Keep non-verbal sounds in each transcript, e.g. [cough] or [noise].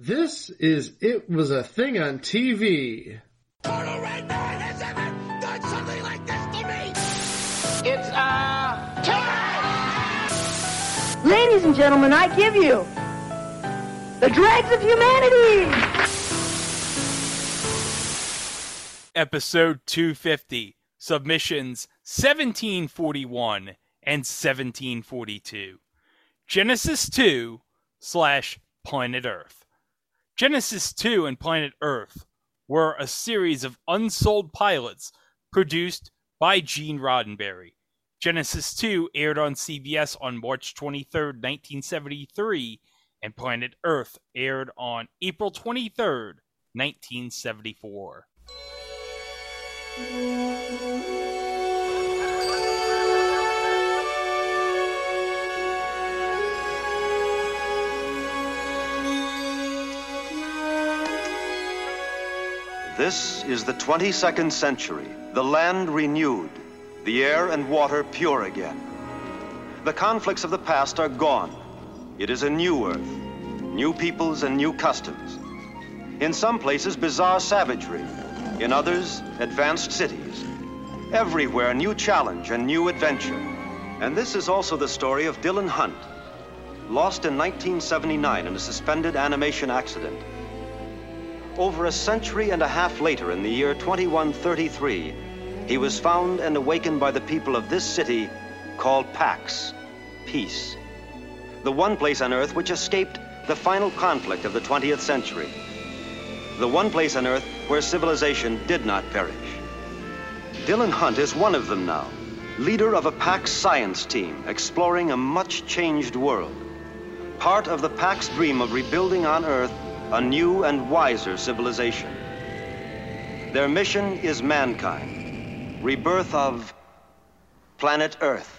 This is It Was a Thing on TV. Total Red Man has ever done something like this to me! It's, uh, time! Ladies and gentlemen, I give you the dregs of humanity! Episode 250, submissions 1741 and 1742. Genesis 2 slash Planet Earth. Genesis 2 and Planet Earth were a series of unsold pilots produced by Gene Roddenberry. Genesis 2 aired on CBS on March 23, 1973, and Planet Earth aired on April 23, 1974. This is the 22nd century, the land renewed, the air and water pure again. The conflicts of the past are gone. It is a new earth, new peoples and new customs. In some places, bizarre savagery. In others, advanced cities. Everywhere, new challenge and new adventure. And this is also the story of Dylan Hunt, lost in 1979 in a suspended animation accident. Over a century and a half later, in the year 2133, he was found and awakened by the people of this city called Pax, peace. The one place on Earth which escaped the final conflict of the 20th century. The one place on Earth where civilization did not perish. Dylan Hunt is one of them now, leader of a Pax science team exploring a much changed world. Part of the Pax dream of rebuilding on Earth a new and wiser civilization. Their mission is mankind, rebirth of planet Earth.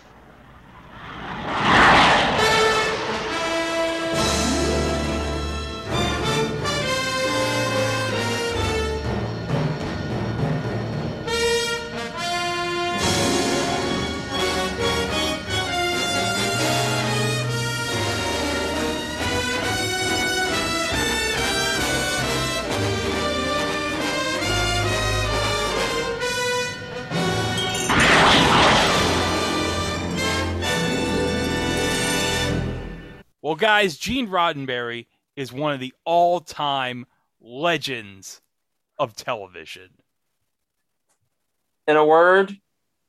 Well, guys, Gene Roddenberry is one of the all time legends of television. In a word,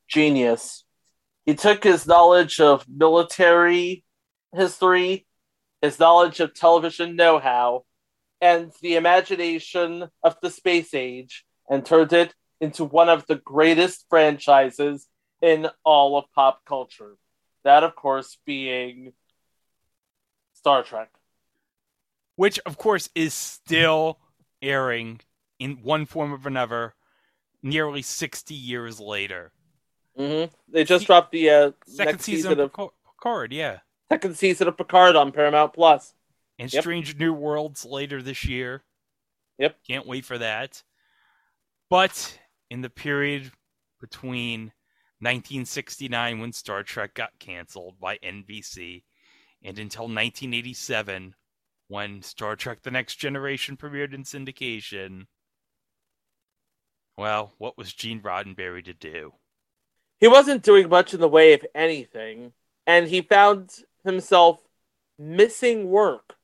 genius. He took his knowledge of military history, his knowledge of television know how, and the imagination of the space age and turned it into one of the greatest franchises in all of pop culture. That, of course, being Star Trek. Which, of course, is still airing in one form or another nearly 60 years later. Mm-hmm. They just dropped the uh, Second season, season of Picard, yeah. second season of Picard on Paramount Plus. And Yep. Strange New Worlds later this year. Yep. Can't wait for that. But in the period between 1969, when Star Trek got canceled by NBC, and until 1987, when Star Trek The Next Generation premiered in syndication, well, what was Gene Roddenberry to do? He wasn't doing much in the way of anything, and he found himself missing work.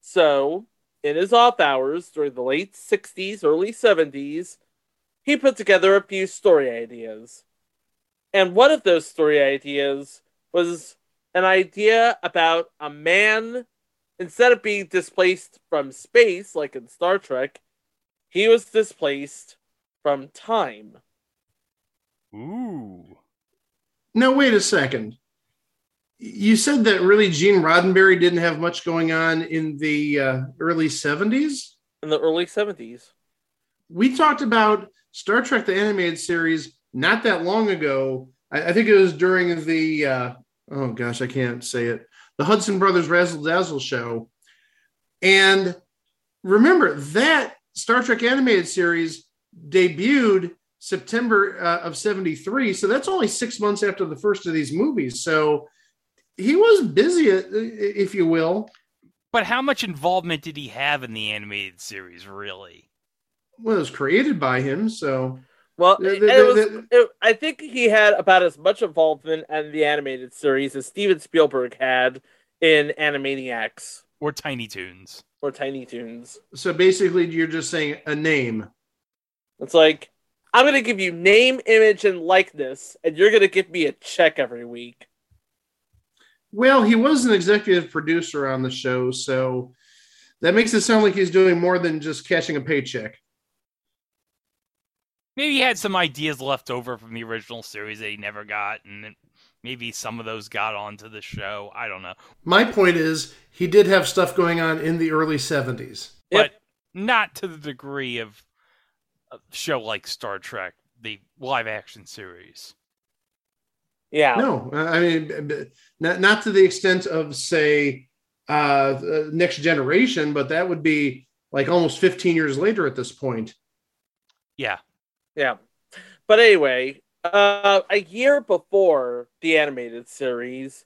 So, in his off hours during the late 60s, early 70s, he put together a few story ideas. And one of those story ideas was an idea about a man, instead of being displaced from space like in Star Trek, he was displaced from time. Ooh. Now, wait a second. You said that really Gene Roddenberry didn't have much going on in the uh, early 70s? In the early 70s. We talked about Star Trek the Animated Series not that long ago. I, I think it was during the, uh, oh gosh, I can't say it, the Hudson Brothers Razzle Dazzle show. And remember that Star Trek Animated Series debuted September uh, of 73. So that's only six months after the first of these movies. So he was busy, uh, if you will. But how much involvement did he have in the animated series, really? Well, it was created by him, so Well, The- it, the- it was. the- it- I think he had about as much involvement in the animated series as Steven Spielberg had in Animaniacs Or Tiny Toons? or Tiny Toons. so basically you're just saying a name. It's like I'm gonna give you name, image, and likeness, and you're gonna give me a check every week. Well, he was an executive producer on the show, so that makes it sound like he's doing more than just cashing a paycheck. Maybe he had some ideas left over from the original series that he never got, and maybe some of those got onto the show. I don't know. My point is, he did have stuff going on in the early 70s. But not to the degree of a show like Star Trek, the live action series. Yeah. No, I mean, b- b- not, not to the extent of, say, uh, uh, Next Generation, but that would be like almost 15 years later at this point. Yeah. Yeah. But anyway, uh, a year before the animated series,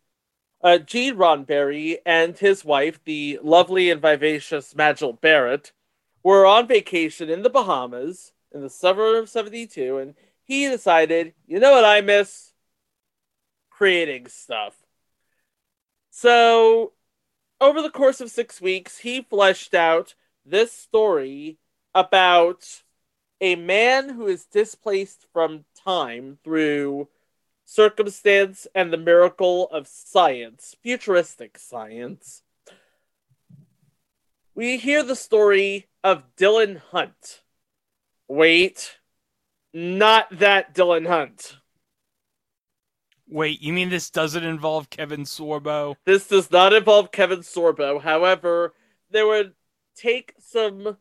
uh, Gene Roddenberry and his wife, the lovely and vivacious Majel Barrett, were on vacation in the Bahamas in the summer of 72, and he decided, you know what I miss? Creating stuff. So, over the course of six weeks, he fleshed out this story about a man who is displaced from time through circumstance and the miracle of science, futuristic science. We hear the story of Dylan Hunt. Wait, not that Dylan Hunt. Wait, you mean this doesn't involve Kevin Sorbo? This does not involve Kevin Sorbo. However, there would take some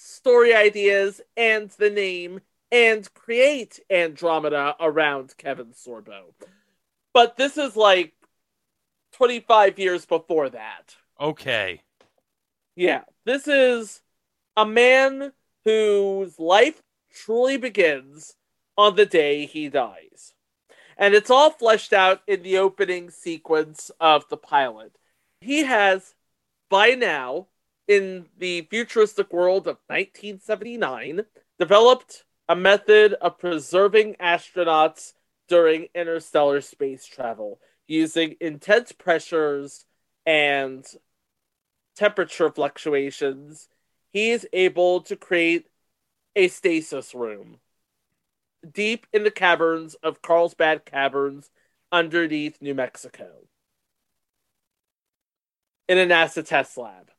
story ideas and the name and create Andromeda around Kevin Sorbo. But this is like 25 years before that. Okay. Yeah, this is a man whose life truly begins on the day he dies. And it's all fleshed out in the opening sequence of the pilot. He has, by now, in the futuristic world of 1979, developed a method of preserving astronauts during interstellar space travel using intense pressures and temperature fluctuations. He is able to create a stasis room deep in the caverns of Carlsbad Caverns underneath New Mexico in a NASA test lab.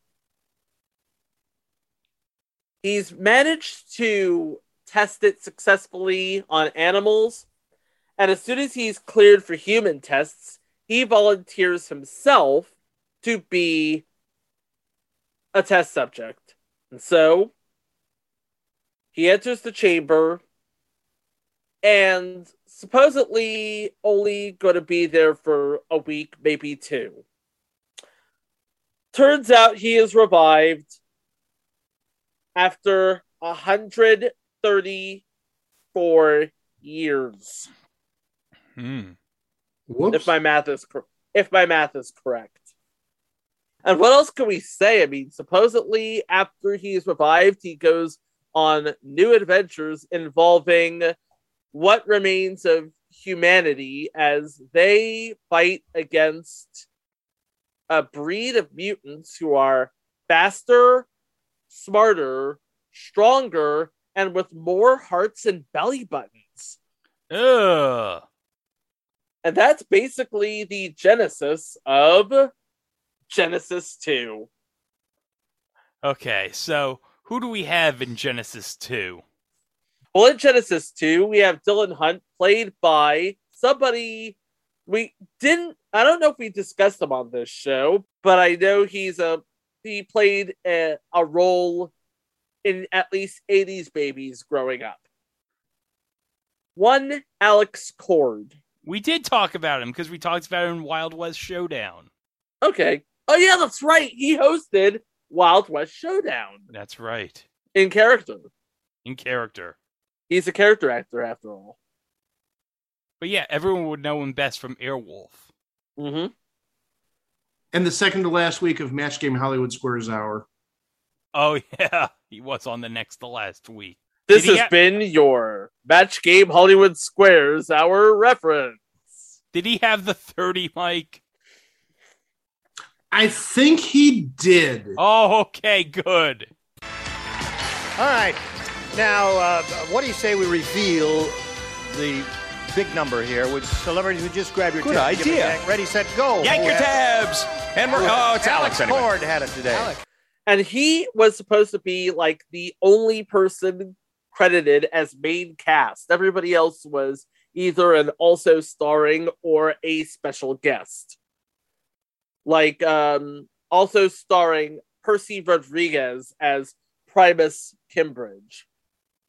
He's managed to test it successfully on animals, and as soon as he's cleared for human tests, he volunteers himself to be a test subject. And so he enters the chamber and supposedly only going to be there for a week, maybe two. Turns out he is revived after 134 years. Hmm. Whoops. If my math is cor- if my math is correct. And what else can we say? I mean, supposedly after he's revived, he goes on new adventures involving what remains of humanity as they fight against a breed of mutants who are faster, smarter, stronger, and with more hearts and belly buttons. Ugh. And that's basically the genesis of Genesis 2. Okay, so who do we have in Genesis 2? Well, in Genesis 2, we have Dylan Hunt played by somebody we didn't I don't know if we discussed him on this show, but I know he's a he played a, a role in at least 80s babies growing up. One Alex Cord. We did talk about him because we talked about him in Wild West Showdown. Okay. Oh yeah, that's right. He hosted Wild West Showdown That's right. in character. In character. He's a character actor after all. But yeah, everyone would know him best from Airwolf. Mm-hmm. And the second to last week of Match Game Hollywood Squares Hour. Oh [laughs] yeah, he was on the next to last week. This has ha- been your Match Game Hollywood Squares, Hour reference. Did he have the 30 mic? I think he did. Oh, okay, good. All right. Now, uh, what do you say we reveal the big number here? Would celebrities would just grab your Good tabs, give a idea. yank, Ready, set, go. Yank Who your tabs. And we're oh, it's Alex, anyway. Ford had it today. And he was supposed to be like the only person credited as main cast. Everybody else was either an also starring or a special guest. Like um also starring Percy Rodriguez as Primus Kimbridge.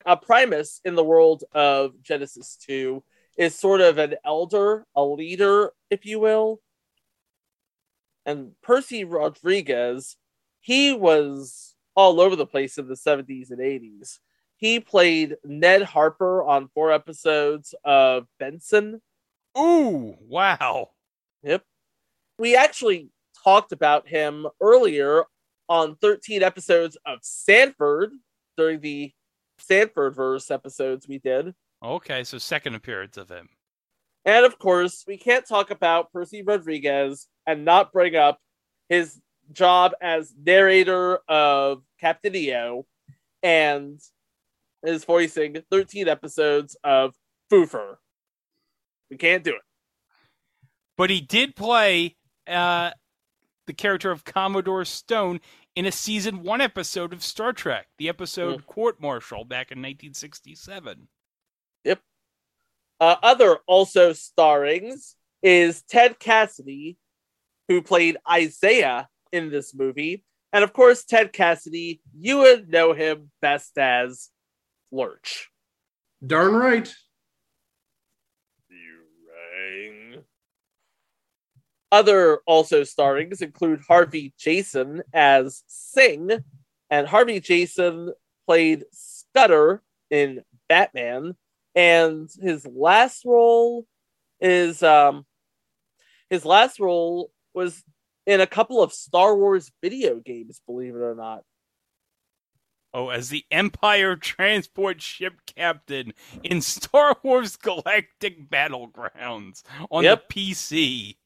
Uh, Primus in the world of Genesis 2 is sort of an elder, a leader, if you will. And Percy Rodriguez, he was all over the place in the 70s and 80s. He played Ned Harper on four episodes of Benson. Ooh, wow. Yep. We actually talked about him earlier on 13 episodes of Sanford during the Sanford verse episodes we did. Okay, so second appearance of him. And of course, we can't talk about Percy Rodriguez and not bring up his job as narrator of Captain EO and his voicing 13 episodes of Foofur. We can't do it. But he did play uh, the character of Commodore Stone in a season one episode of Star Trek, the episode Court Martial back in 1967. Uh, other also starrings is Ted Cassidy, who played Isaiah in this movie. And of course, Ted Cassidy, you would know him best as Lurch. Darn right. You rang. Other also starrings include Harvey Jason as Singh, and Harvey Jason played Scudder in Batman, and his last role is um his last role was in a couple of Star Wars video games, believe it or not. Oh, as the Empire transport ship captain in Star Wars Galactic Battlegrounds on Yep. the PC.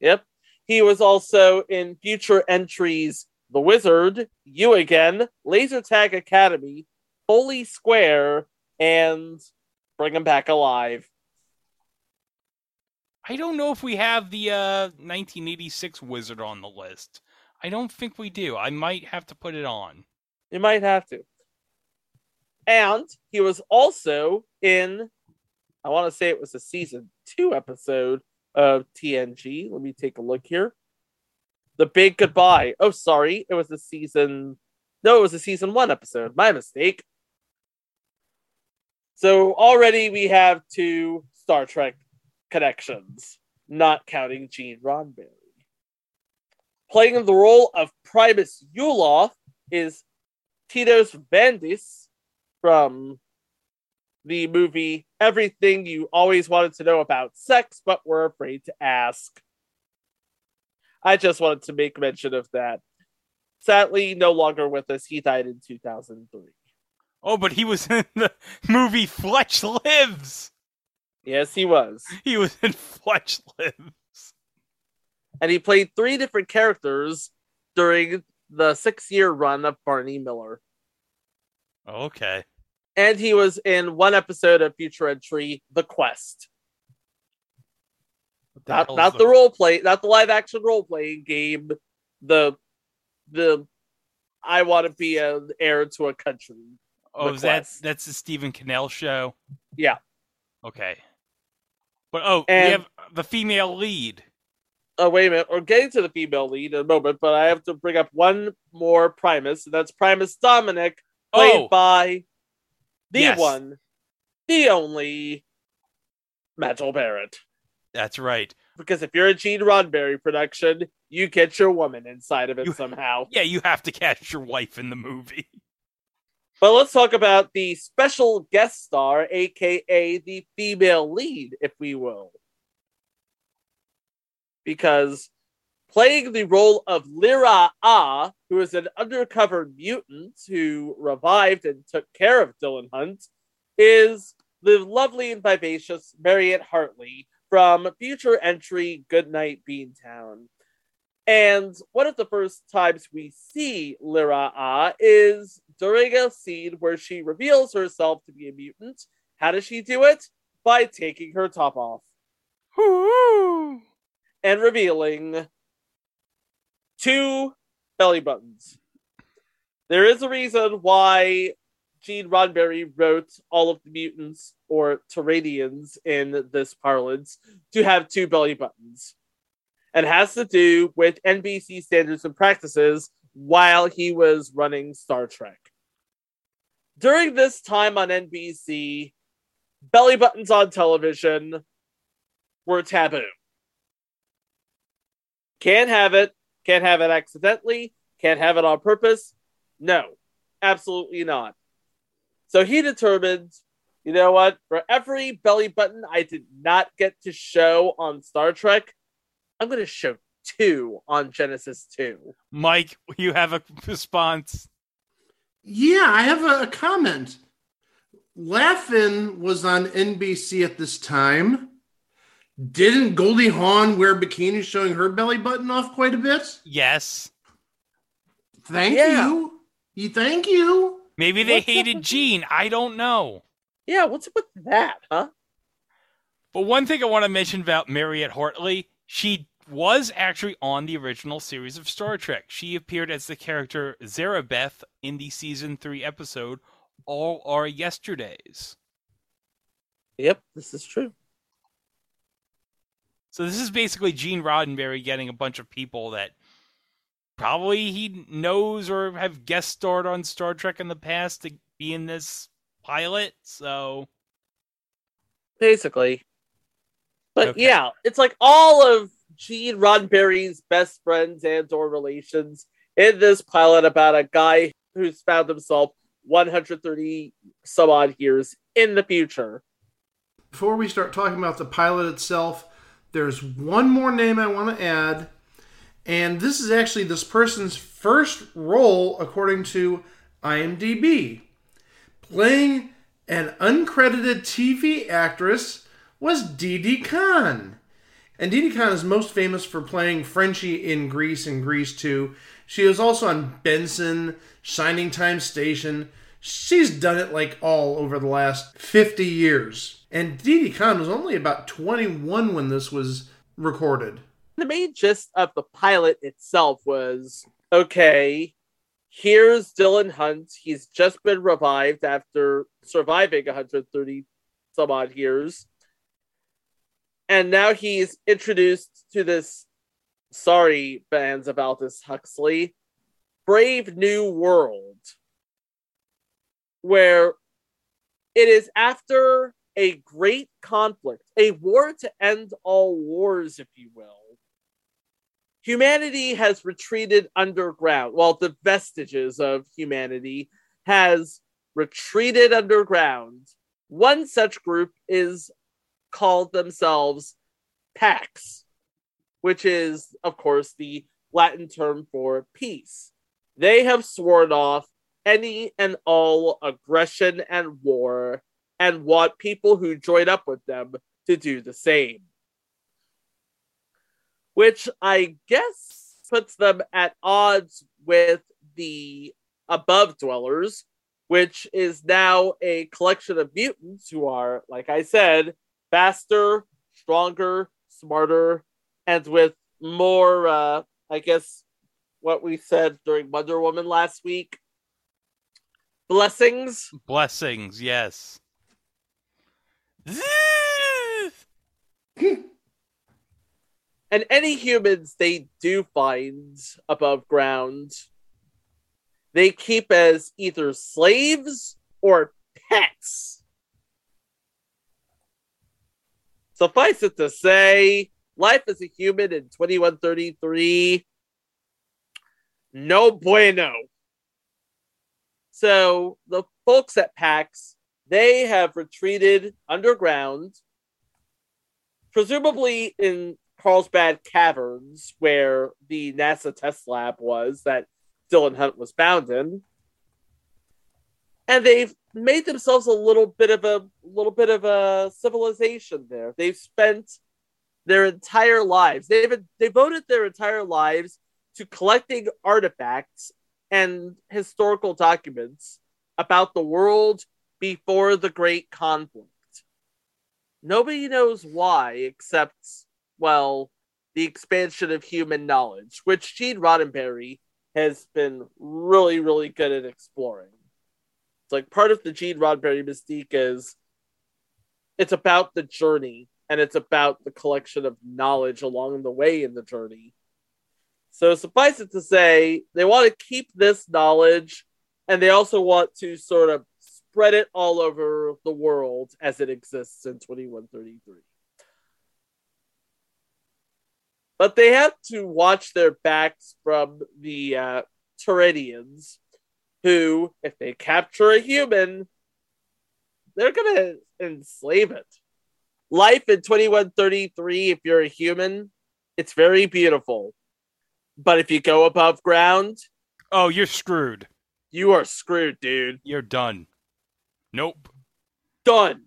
Yep. He was also in future entries The Wizard, You Again, Laser Tag Academy, Holy Square, and Bring Him Back Alive. I don't know if we have the uh, 1986 Wizard on the list. I don't think we do. I might have to put it on. You might have to. And he was also in, I want to say it was a season two episode of TNG. Let me take a look here. The Big Goodbye. Oh, sorry. It was a season. No, it was a season one episode. My mistake. So already we have two Star Trek connections, not counting Gene Roddenberry. Playing the role of Primus Yuloth is Titos Vandis from the movie Everything You Always Wanted to Know About Sex, but Were Afraid to Ask. I just wanted to make mention of that. Sadly, no longer with us. He died in 2003. Oh, but he was [laughs] in the movie Fletch Lives. Yes, he was. He was in Fletch Lives. And he played three different characters during the six year run of Barney Miller. Okay. And he was in one episode of Future Entry, The Quest. The not not the role play, not the live action role playing game. The the I want to be an heir to a country. Oh, The is that's the Stephen Cannell show? Yeah. Okay. But oh, And- we have the female lead. Oh wait a minute, we're getting to the female lead in a moment, but I have to bring up one more Primus, and that's Primus Dominic, played Oh, by the Yes. one, the only Majel Barrett. that's right. Because if you're a Gene Roddenberry production, you get your woman inside of it You- somehow. [laughs] Yeah, you have to cast your wife in the movie. But let's talk about the special guest star, aka the female lead, if we will. Because Playing the role of Lyra Ah, who is an undercover mutant who revived and took care of Dylan Hunt, is the lovely and vivacious Mariette Hartley from future entry Goodnight Beantown. And one of the first times we see Lyra Ah is during a scene where she reveals herself to be a mutant. How does she do it? By taking her top off and revealing two belly buttons. There is a reason why Gene Roddenberry wrote all of the mutants or Terranians in this parlance to have two belly buttons. And has to do with NBC standards and practices while he was running Star Trek. During this time on NBC, belly buttons on television were taboo. Can't have it, can't have it accidentally, can't have it on purpose. No, absolutely not. So he determined, you know what? For every belly button I did not get to show on Star Trek, I'm going to show two on Genesis 2. Mike, you have a response. Yeah, I have a, a comment. Laugh-In was on NBC at this time. Didn't Goldie Hawn wear bikini showing her belly button off quite a bit? Yes. Thank Yeah. you. You thank you. Maybe they What's up hated with- Gene. I don't know. Yeah, what's up with that, huh? But one thing I want to mention about Mariette Hartley, she was actually on the original series of Star Trek. She appeared as the character Zarabeth in the season three episode All Our Yesterdays. Yep, this is true. So this is basically Gene Roddenberry getting a bunch of people that probably he knows or have guest starred on Star Trek in the past to be in this pilot. So basically. But Okay. yeah, it's like all of Gene Roddenberry's best friends and or relations in this pilot about a guy who's found himself 130 some odd years in the future. Before we start talking about the pilot itself, there's one more name I want to add. And this is actually this person's first role according to IMDb. Playing an uncredited TV actress was Didi Conn. And Dee Khan is most famous for playing Frenchie in Grease and Grease 2. She was also on Benson, Shining Time Station. She's done it like all over the last 50 years. And Dee Khan was only about 21 when this was recorded. The main gist of the pilot itself was okay, here's Dylan Hunt. He's just been revived after surviving 130 some odd years. And now he's introduced to this, sorry, fans of Aldous Huxley, Brave New World, where it is after a great conflict, a war to end all wars, if you will. Humanity has retreated underground. Well, the vestiges of humanity has retreated underground. One such group is called themselves Pax, which is, of course, the Latin term for peace. They have sworn off any and all aggression and war and want people who join up with them to do the same. Which I guess puts them at odds with the above dwellers, which is now a collection of mutants who are, like I said, faster, stronger, smarter, and with more, uh, I guess, what we said during Wonder Woman last week blessings. blessings, yes. [laughs] And any humans they do find above ground, they keep as either slaves or pets. Suffice it to say, life as a human in 2133, no bueno. So the folks at PAX, they have retreated underground, presumably in Carlsbad Caverns, where the NASA test lab was that Dylan Hunt was found in. And they've made themselves a little bit of a little bit of a civilization there. They've spent their entire lives. They've devoted their entire lives to collecting artifacts and historical documents about the world before the Great Conflict. Nobody knows why, except, well, the expansion of human knowledge, which Gene Roddenberry has been really, really good at exploring. It's like part of the Gene Roddenberry mystique is it's about the journey and it's about the collection of knowledge along the way in the journey. So suffice it to say, they want to keep this knowledge and they also want to sort of spread it all over the world as it exists in 2133. But they have to watch their backs from the uh, who, if they capture a human, they're going to enslave it. Life in 2133, if you're a human, it's very beautiful. But if you go above ground, Oh, you're screwed. you are screwed, dude. You're done. Nope. Done.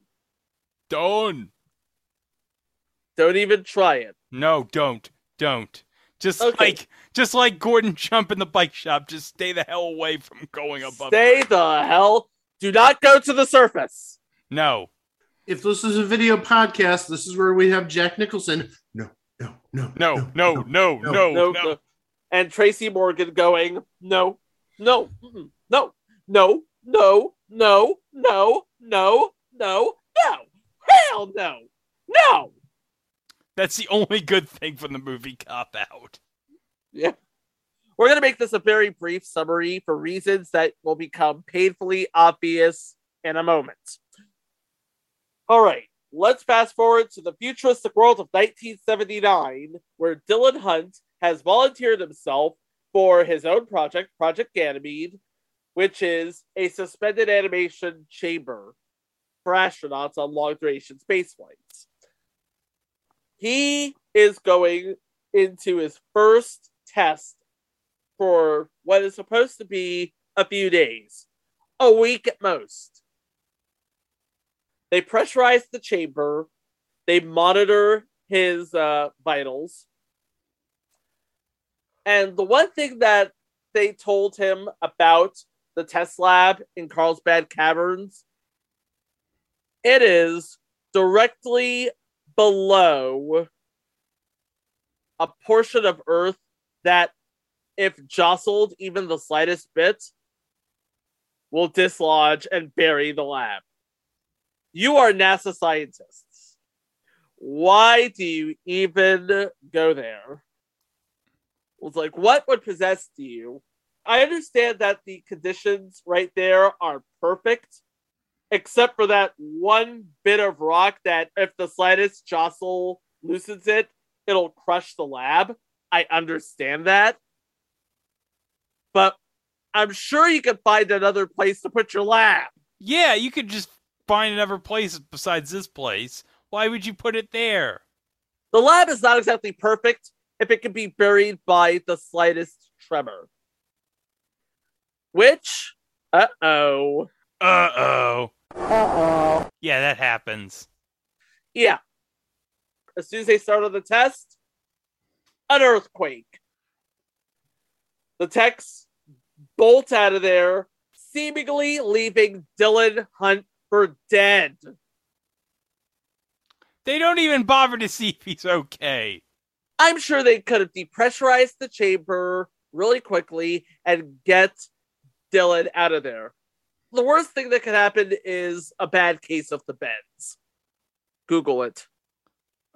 Done. Don't even try it. No, don't. Don't. Just Okay. like just like Gordon Jump in the bike shop, just stay the hell away from going above. Stay the hell. Do not go to the surface. No. If this is a video podcast, this is where we have Jack Nicholson. No, no, no, No, no, no, no, no. no, no, no. And Tracy Morgan going, no, no, no, no, no, no, no, no, no, no, hell no, no. That's the only good thing from the movie Cop Out. Yeah. We're going to make this a very brief summary for reasons that will become painfully obvious in a moment. All right, let's fast forward to the futuristic world of 1979, where Dylan Hunt has volunteered himself for his own project, Project Ganymede, which is a suspended animation chamber for astronauts on long duration space flights. He is going into his first test for what is supposed to be a few days, a week at most. They pressurize the chamber, they monitor his uh, vitals. And the one thing that they told him about the test lab in Carlsbad Caverns, it is directly below a portion of Earth that, if jostled even the slightest bit, will dislodge and bury the lab. You are NASA scientists. Why do you even go there? It's like, what would possess you? I understand that the conditions right there are perfect, except for that one bit of rock that, if the slightest jostle loosens it, it'll crush the lab. I understand that. But I'm sure you can find another place to put your lab. Yeah, you could just find another place besides this place. Why would you put it there? The lab is not exactly perfect if it can be buried by the slightest tremor. Which, uh oh. Uh oh. Uh oh. Yeah, that happens. Yeah. As soon as they start on the test, an earthquake. The techs bolt out of there, seemingly leaving Dylan Hunt for dead. They don't even bother to see if he's okay. I'm sure they could have depressurized the chamber really quickly and get Dylan out of there. The worst thing that could happen is a bad case of the bends. Google it.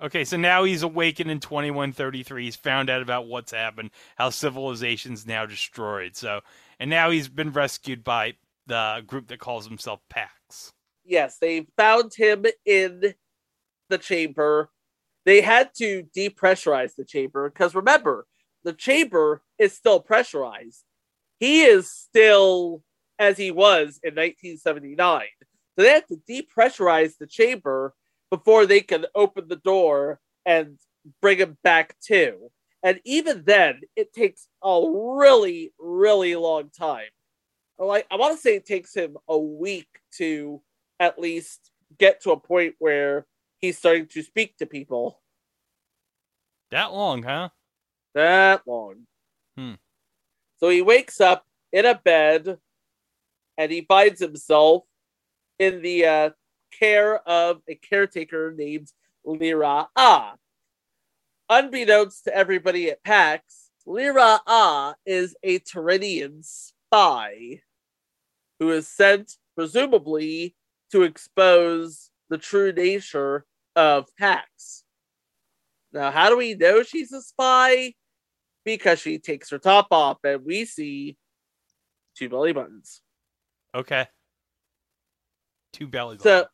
Okay, so now he's awakened in 2133. He's found out about what's happened, how civilization's now destroyed. So, and now he's been rescued by the group that calls himself Pax. Yes, they found him in the chamber. They had to depressurize the chamber because remember, the chamber is still pressurized. He is still as he was in 1979. So they have to depressurize the chamber before they can open the door and bring him back to. And even then, it takes a really, really long time. Like I want to say it takes him a week to at least get to a point where he's starting to speak to people. That long, huh? That long. Hmm. So he wakes up in a bed and he finds himself in the uh, care of a caretaker named Lira Ah. Unbeknownst to everybody at PAX, Lira Ah is a Tyrannian spy who is sent, presumably, to expose the true nature of PAX. Now, how do we know she's a spy? Because she takes her top off and we see two belly buttons. Okay. Two belly So, buttons.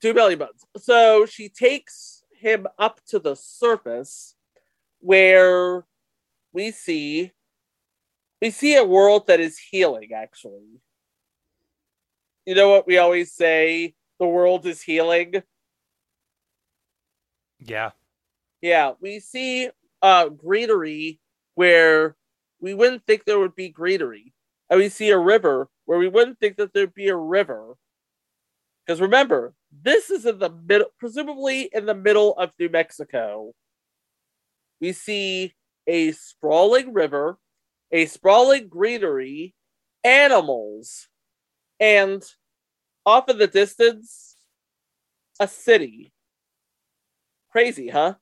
two belly buttons. So she takes him up to the surface where we see we see a world that is healing actually. You know what we always say, the world is healing? yeah. Yeah, we see uh greenery where we wouldn't think there would be greenery. And we see a river where we wouldn't think that there'd be a river. Because remember, this is in the middle, presumably in the middle of New Mexico. We see a sprawling river, a sprawling greenery, animals, and off in the distance, a city. Crazy, huh?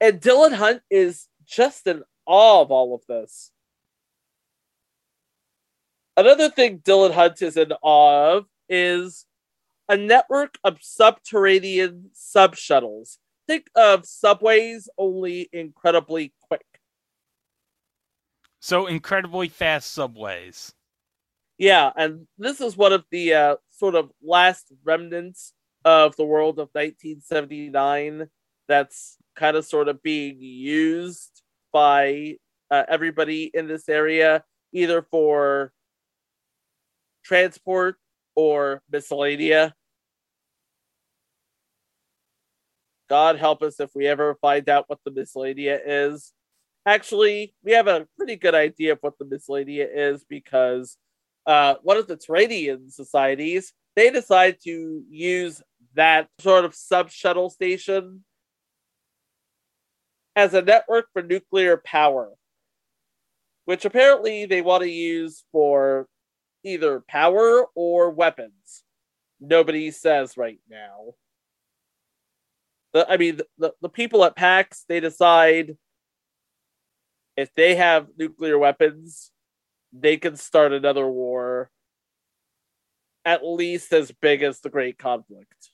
And Dylan Hunt is just in awe of all of this. Another thing Dylan Hunt is in awe of is a network of subterranean sub shuttles. Think of subways, only incredibly quick. So incredibly fast subways. Yeah, and this is one of the uh, sort of last remnants of the world of 1979 that's kind of sort of being used by uh, everybody in this area, either for transport or miscellanea. God help us if we ever find out what the miscellanea is. Actually, we have a pretty good idea of what the miscellanea is because uh, one of the Terranian societies they decide to use that sort of sub shuttle station as a network for nuclear power, which apparently they want to use for either power or weapons. Nobody says right now. The, I mean, the, the people at PAX, they decide if they have nuclear weapons, they can start another war at least as big as the Great Conflict.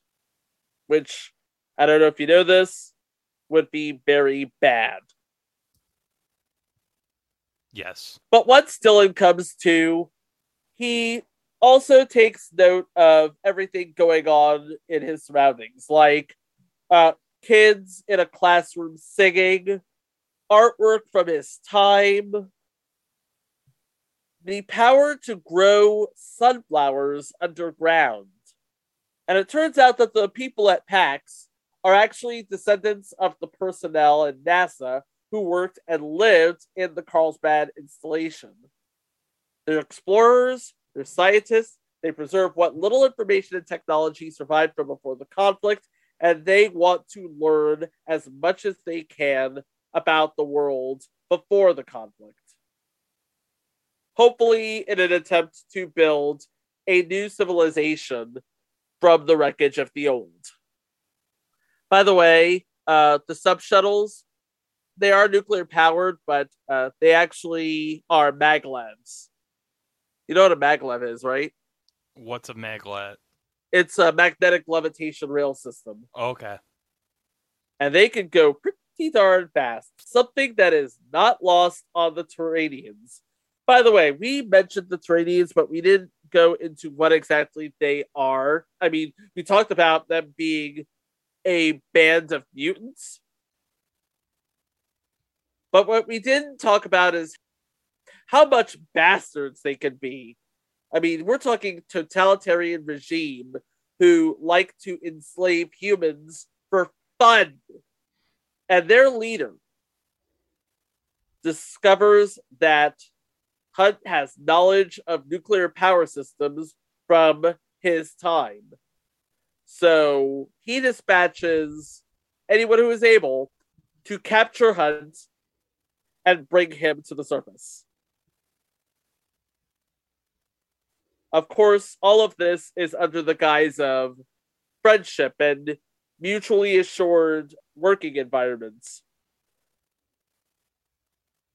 Which, I don't know if you know this, would be very bad. Yes. But once Dylan comes to, he also takes note of everything going on in his surroundings, like uh, kids in a classroom singing, artwork from his time, the power to grow sunflowers underground. And it turns out that the people at PAX are actually descendants of the personnel in NASA who worked and lived in the Carlsbad installation. They're explorers, they're scientists, they preserve what little information and technology survived from before the conflict, and they want to learn as much as they can about the world before the conflict. Hopefully, in an attempt to build a new civilization from the wreckage of the old. By the way, uh, the sub shuttles, they are nuclear powered, but uh, they actually are maglevs. You know what a maglev is, right? What's a maglet? It's a magnetic levitation rail system, Okay. and they can go pretty darn fast. Something that is not lost on the Terranians. By the way, we mentioned the Terranians, but we didn't go into what exactly they are. I mean, we talked about them being a band of mutants. But what we didn't talk about is how much bastards they can be. I mean, we're talking totalitarian regime who like to enslave humans for fun And their leader discovers that Hunt has knowledge of nuclear power systems from his time. So he dispatches anyone who is able to capture Hunt and bring him to the surface. Of course, all of this is under the guise of friendship and mutually assured working environments.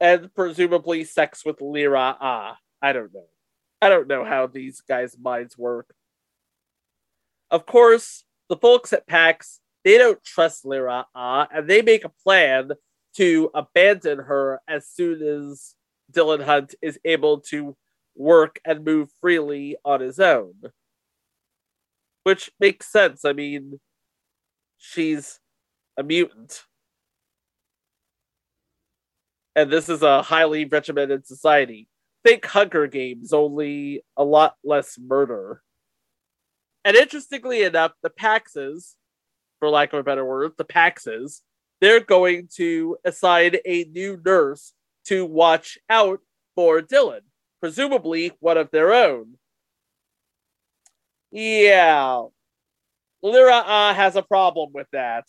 And presumably sex with Lyra Ah. I don't know. I don't know how these guys' minds work. Of course, the folks at PAX, they don't trust Lyra Ah, and they make a plan to abandon her as soon as Dylan Hunt is able to work and move freely on his own. Which makes sense. I mean, she's a mutant. And this is a highly regimented society. Think Hunger Games, only a lot less murder. And interestingly enough, the Paxes, for lack of a better word, the Paxes, they're going to assign a new nurse to watch out for Dylan, presumably one of their own. Yeah. Lyra uh, has a problem with that.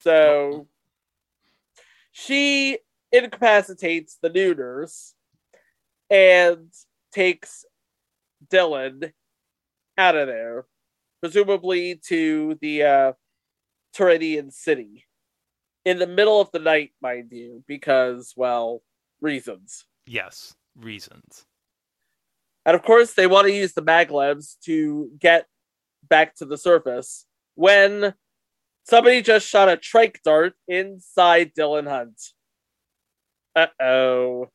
So she incapacitates the new and takes Dylan out of there, presumably to the uh, Turidian city in the middle of the night, mind you, because, well, reasons. Yes, reasons. And of course, they want to use the maglevs to get back to the surface when somebody just shot a trike dart inside Dylan Hunt. Uh oh.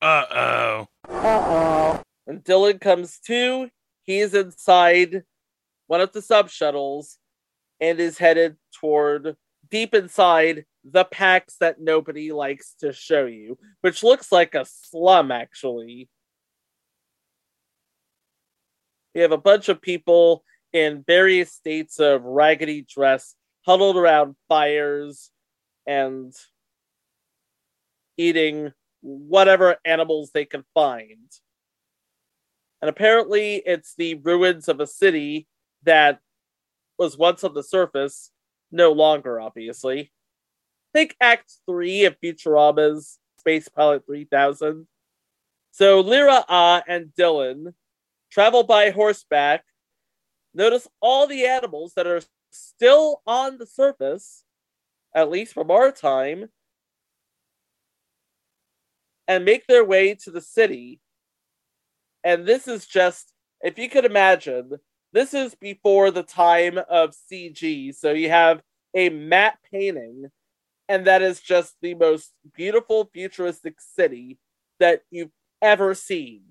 Uh oh. Uh oh. When Dylan comes to, he's inside one of the sub shuttles and is headed toward deep inside the PAX that nobody likes to show you, which looks like a slum actually. We have a bunch of people in various states of raggedy dress huddled around fires and eating whatever animals they can find. And apparently, it's the ruins of a city that was once on the surface, no longer, obviously. Think Act 3 of Futurama's Space Pilot 3000. So Lyra Ah and Dylan travel by horseback. Notice all the animals that are still on the surface, at least from our time, and make their way to the city. And this is just, if you could imagine, this is before the time of CG. So you have a matte painting, and that is just the most beautiful futuristic city that you've ever seen.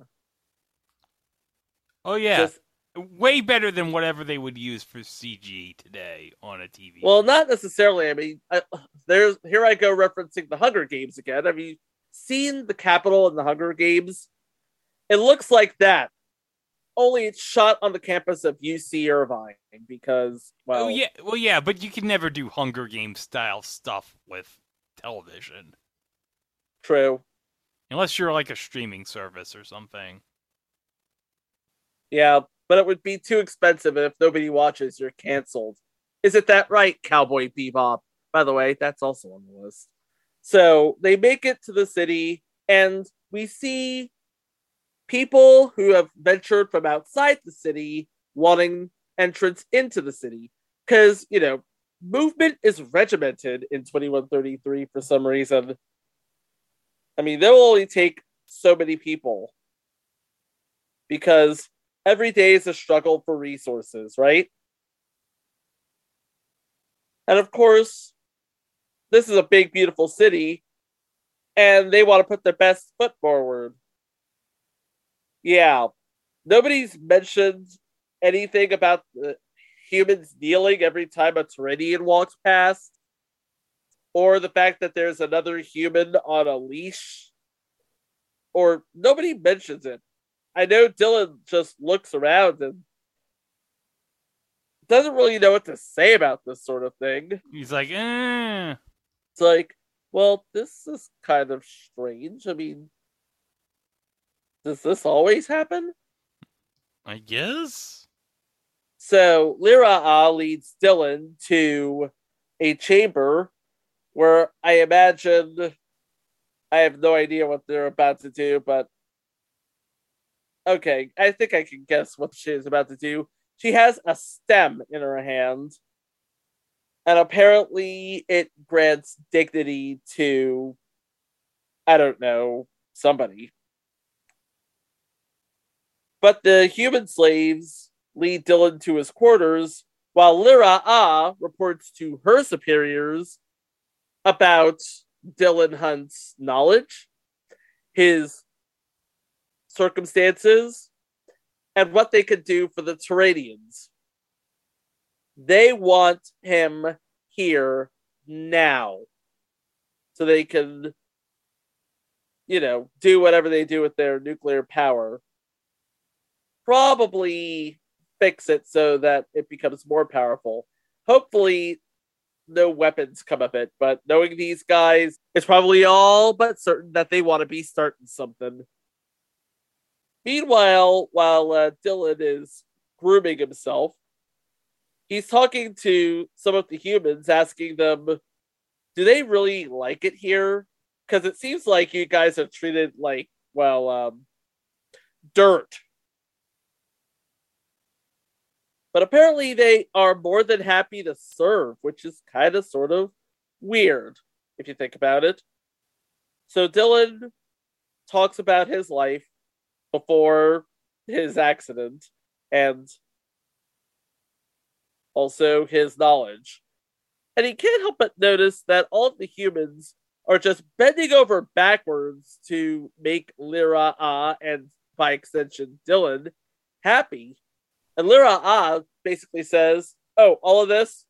Oh yeah. Just- Way better than whatever they would use for CG today on a TV. Well, not necessarily. I mean, I, there's here I go referencing the Hunger Games again. Have you seen the Capitol in the Hunger Games? It looks like that. Only it's shot on the campus of UC Irvine because, oh, well, oh yeah, well yeah, but you can never do Hunger Games style stuff with television true. unless you're like a streaming service or something. Yeah, but it would be too expensive, and if nobody watches, you're canceled. Is it that right, Cowboy Bebop? By the way, that's also on the list. So they make it to the city, and we see people who have ventured from outside the city wanting entrance into the city. Because, you know, movement is regimented in 2133 for some reason. I mean, they'll only take so many people because every day is a struggle for resources, right? And of course, this is a big, beautiful city, and they want to put their best foot forward. Yeah, nobody's mentioned anything about the humans kneeling every time a Turidian walks past, or the fact that there's another human on a leash, or nobody mentions it. I know Dylan just looks around and doesn't really know what to say about this sort of thing. He's like, eh. It's like, well, this is kind of strange. I mean, does this always happen? I guess. So Lyra Ah leads Dylan to a chamber where I imagine I have no idea what they're about to do, but okay, I think I can guess what she is about to do. She has a stem in her hand, and apparently it grants dignity to, I don't know, somebody. But the human slaves lead Dylan to his quarters, while Lyra Ah reports to her superiors about Dylan Hunt's knowledge, his circumstances, and what they could do for the Tyranians. They want him here now so they can, you know, do whatever they do with their nuclear power. Probably fix it so that it becomes more powerful. Hopefully, no weapons come of it, but knowing these guys, it's probably all but certain that they want to be starting something. Meanwhile, while uh, Dylan is grooming himself, he's talking to some of the humans, asking them, do they really like it here? Because it seems like you guys are treated like, well, um, dirt. But apparently they are more than happy to serve, which is kind of sort of weird if you think about it. So Dylan talks about his life before his accident and also his knowledge. And he can't help but notice that all the humans are just bending over backwards to make Lyra Ah and by extension Dylan happy. And Lyra Ah basically says, Oh, all of this,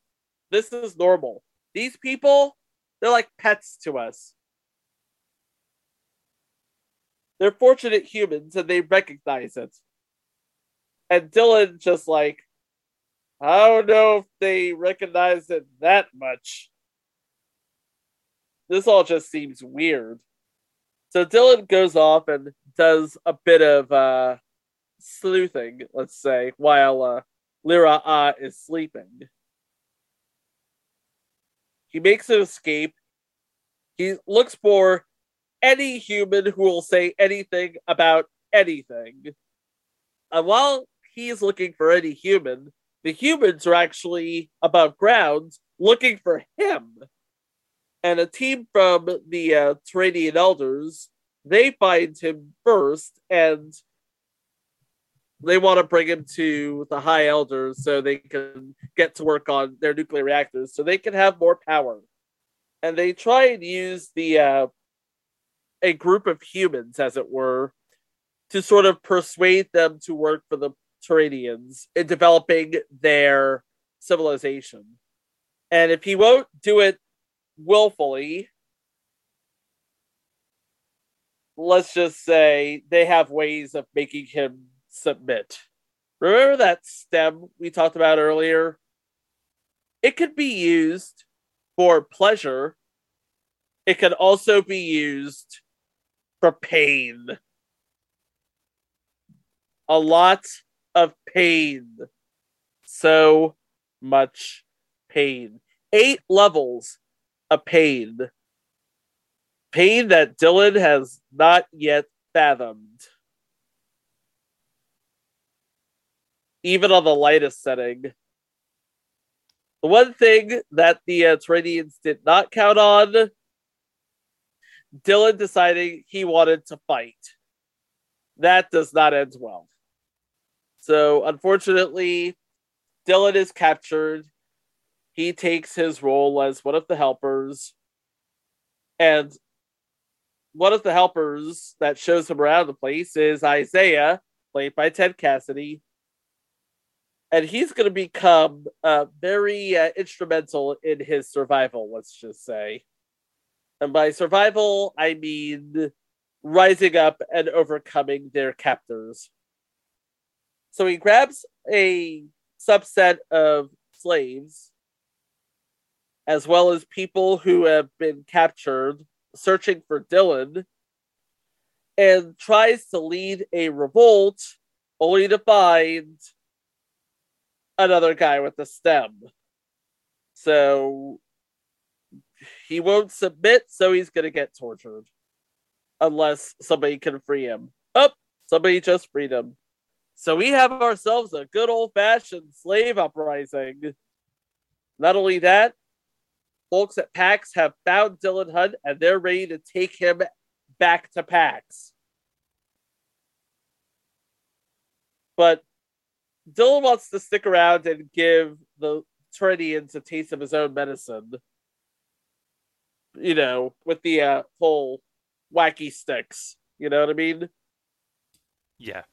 this is normal. These people, they're like pets to us. They're fortunate humans and they recognize it. And Dylan just like, I don't know if they recognize it that much. This all just seems weird. So Dylan goes off and does a bit of uh, sleuthing, let's say, while uh, Lyra Ah is sleeping. He makes an escape. He looks for any human who will say anything about anything. And while he's looking for any human, the humans are actually above ground looking for him. And a team from the uh, elders, they find him first and they want to bring him to the high elders so they can get to work on their nuclear reactors so they can have more power. And they try and use the uh, a group of humans, as it were, to sort of persuade them to work for the Tyranians in developing their civilization. And if he won't do it willfully, let's just say they have ways of making him submit. Remember that stem we talked about earlier? It could be used for pleasure. It can also be used for pain. A lot of pain. So much pain. Eight levels of pain. Pain that Dylan has not yet fathomed. Even on the lightest setting. The one thing that the uh, did not count on Dylan deciding he wanted to fight. That does not end well. So, unfortunately, Dylan is captured. He takes his role as one of the helpers. And one of the helpers that shows him around the place is Isaiah, played by Ted Cassidy. And he's going to become uh, very uh, instrumental in his survival, let's just say. And by survival, I mean rising up and overcoming their captors. So he grabs a subset of slaves as well as people who have been captured searching for Dylan, and tries to lead a revolt only to find another guy with a stem. So he won't submit, so he's going to get tortured. Unless somebody can free him. Up, oh, somebody just freed him. So we have ourselves a good old fashioned slave uprising. Not only that, folks at PAX have found Dylan Hunt and they're ready to take him back to PAX. But Dylan wants to stick around and give the Tyranians a taste of his own medicine. You know, with the uh, whole wacky sticks. You know what I mean? Yeah.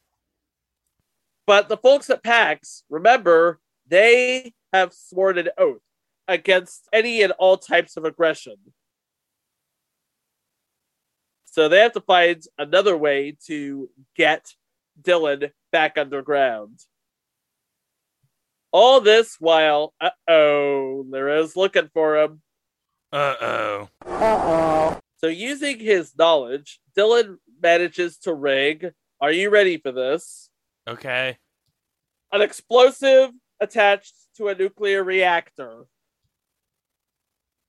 But the folks at PAX, remember, they have sworn an oath against any and all types of aggression. So they have to find another way to get Dylan back underground. All this while, uh oh, Lyra's looking for him. Uh oh. Uh oh. So, using his knowledge, Dylan manages to rig. Are you ready for this? Okay. An explosive attached to a nuclear reactor.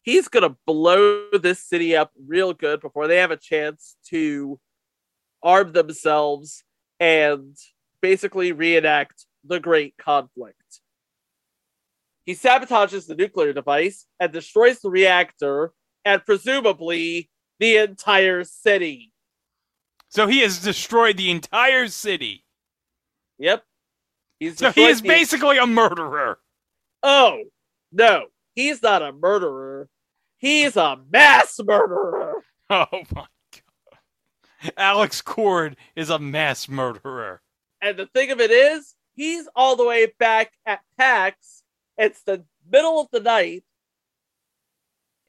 He's going to blow this city up real good before they have a chance to arm themselves and basically reenact the Great Conflict. He sabotages the nuclear device and destroys the reactor and presumably the entire city. So he has destroyed the entire city. Yep. He's so he is the... basically a murderer. Oh, no. He's not a murderer. He's a mass murderer. [laughs] Oh my god. Alex Cord is a mass murderer. And the thing of it is, he's all the way back at PAX. It's the middle of the night.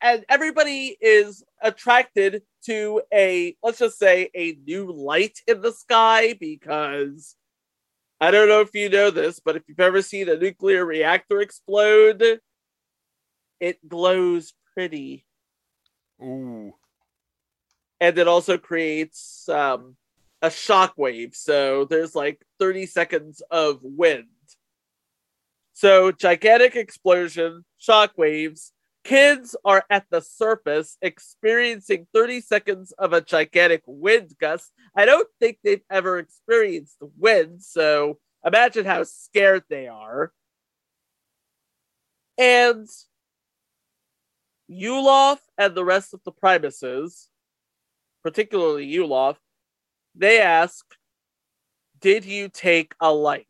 And everybody is attracted to a, let's just say, a new light in the sky because I don't know if you know this, but if you've ever seen a nuclear reactor explode, it glows pretty. Ooh. And it also creates um, a shockwave. So there's like 30 seconds of wind. So gigantic explosion, shockwaves. Kids are at the surface experiencing 30 seconds of a gigantic wind gust. I don't think they've ever experienced wind, so imagine how scared they are. And Yuloff and the rest of the Primuses, particularly Yuloff, they ask, Did you take a light?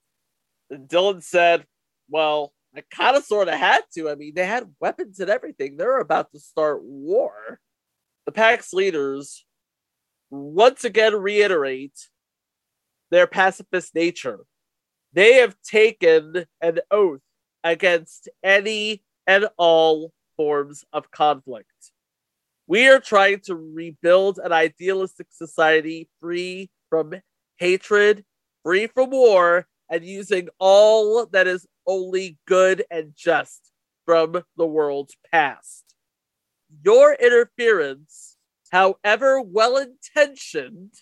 And Dylan said, Well, I kind of sort of had to. I mean, they had weapons and everything. They're about to start war. The PAX leaders once again reiterate their pacifist nature. They have taken an oath against any and all forms of conflict. We are trying to rebuild an idealistic society free from hatred, free from war, and using all that is only good and just from the world's past. Your interference, however well intentioned,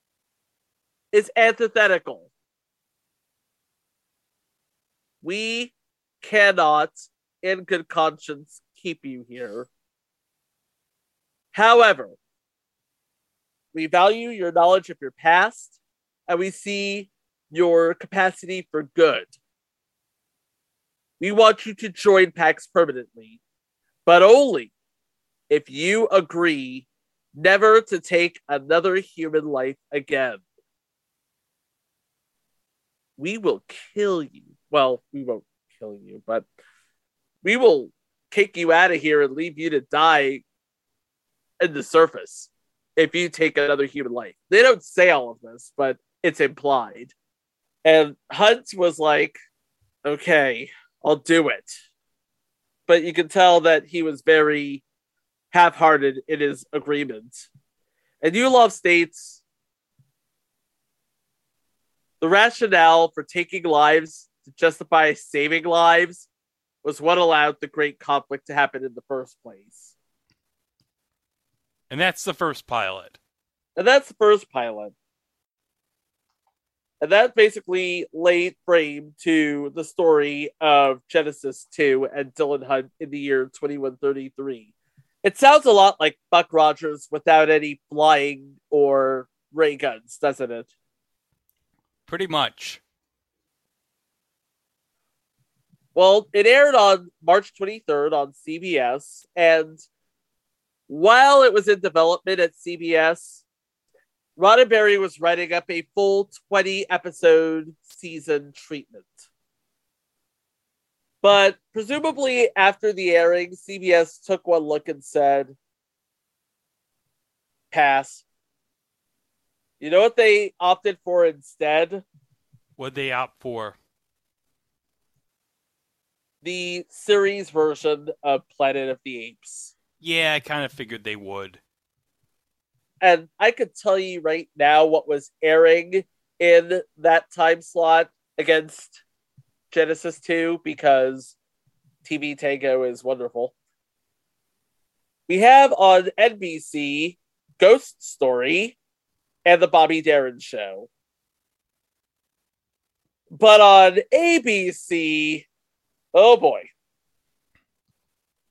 is antithetical. We cannot, in good conscience, keep you here. However, we value your knowledge of your past and we see your capacity for good. We want you to join PAX permanently, but only if you agree never to take another human life again. We will kill you. Well, we won't kill you, but we will kick you out of here and leave you to die in the surface if you take another human life. They don't say all of this, but it's implied. And Hunt was like, okay, I'll do it. But you can tell that he was very half hearted in his agreement. And Yuloff states the rationale for taking lives to justify saving lives was what allowed the great conflict to happen in the first place. And that's the first pilot. And that's the first pilot. And that basically laid frame to the story of Genesis 2 and Dylan Hunt in the year 2133. It sounds a lot like Buck Rogers without any flying or ray guns, doesn't it? Pretty much. Well, it aired on March 23rd on CBS, and while it was in development at CBS, Roddenberry was writing up a full 20 episode season treatment. But presumably after the airing, CBS took one look and said, pass. You know what they opted for instead? What they opt for? The series version of Planet of the Apes. Yeah, I kind of figured they would. And I could tell you right now what was airing in that time slot against Genesis 2 because TV Tango is wonderful. We have on NBC Ghost Story and The Bobby Darin Show. But on ABC, oh boy,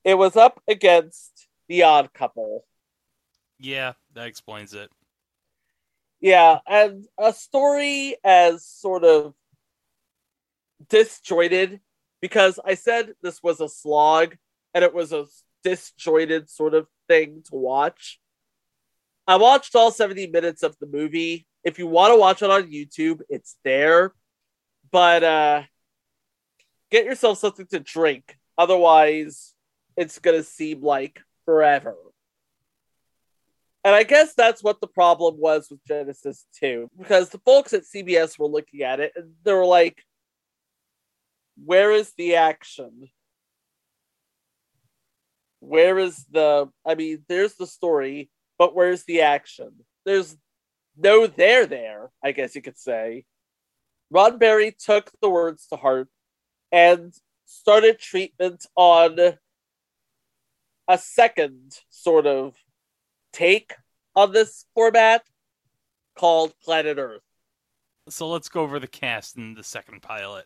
it was up against The Odd Couple. Yeah, that explains it. Yeah, and a story as sort of disjointed because I said this was a slog and it was a disjointed sort of thing to watch. I watched all 70 minutes of the movie. If you want to watch it on YouTube, it's there. But uh get yourself something to drink. Otherwise, it's going to seem like forever. And I guess that's what the problem was with Genesis 2 because the folks at CBS were looking at it and they were like where is the action? Where is the I mean, there's the story, but where's the action? There's no there there, I guess you could say. Roddenberry took the words to heart and started treatment on a second sort of take of this format called Planet Earth. So let's go over the cast in the second pilot.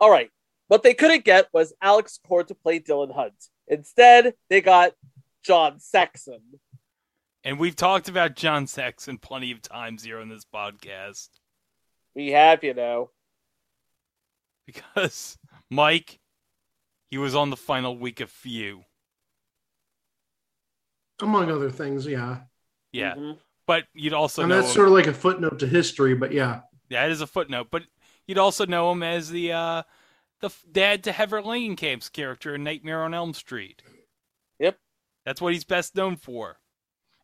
All right. What they couldn't get was Alex Cord to play Dylan Hunt. Instead, they got John Saxon. And we've talked about John Saxon plenty of times here on this podcast. We have, you know. Because Mike, he was on the final week of Few. Among other things, yeah. Yeah. Mhm. But you'd also and know that's him- sort of like a footnote to history, but yeah. that is a footnote, but you'd also know him as the uh the f- dad to Heather Langenkamp's character in Nightmare on Elm Street. Yep. That's what he's best known for.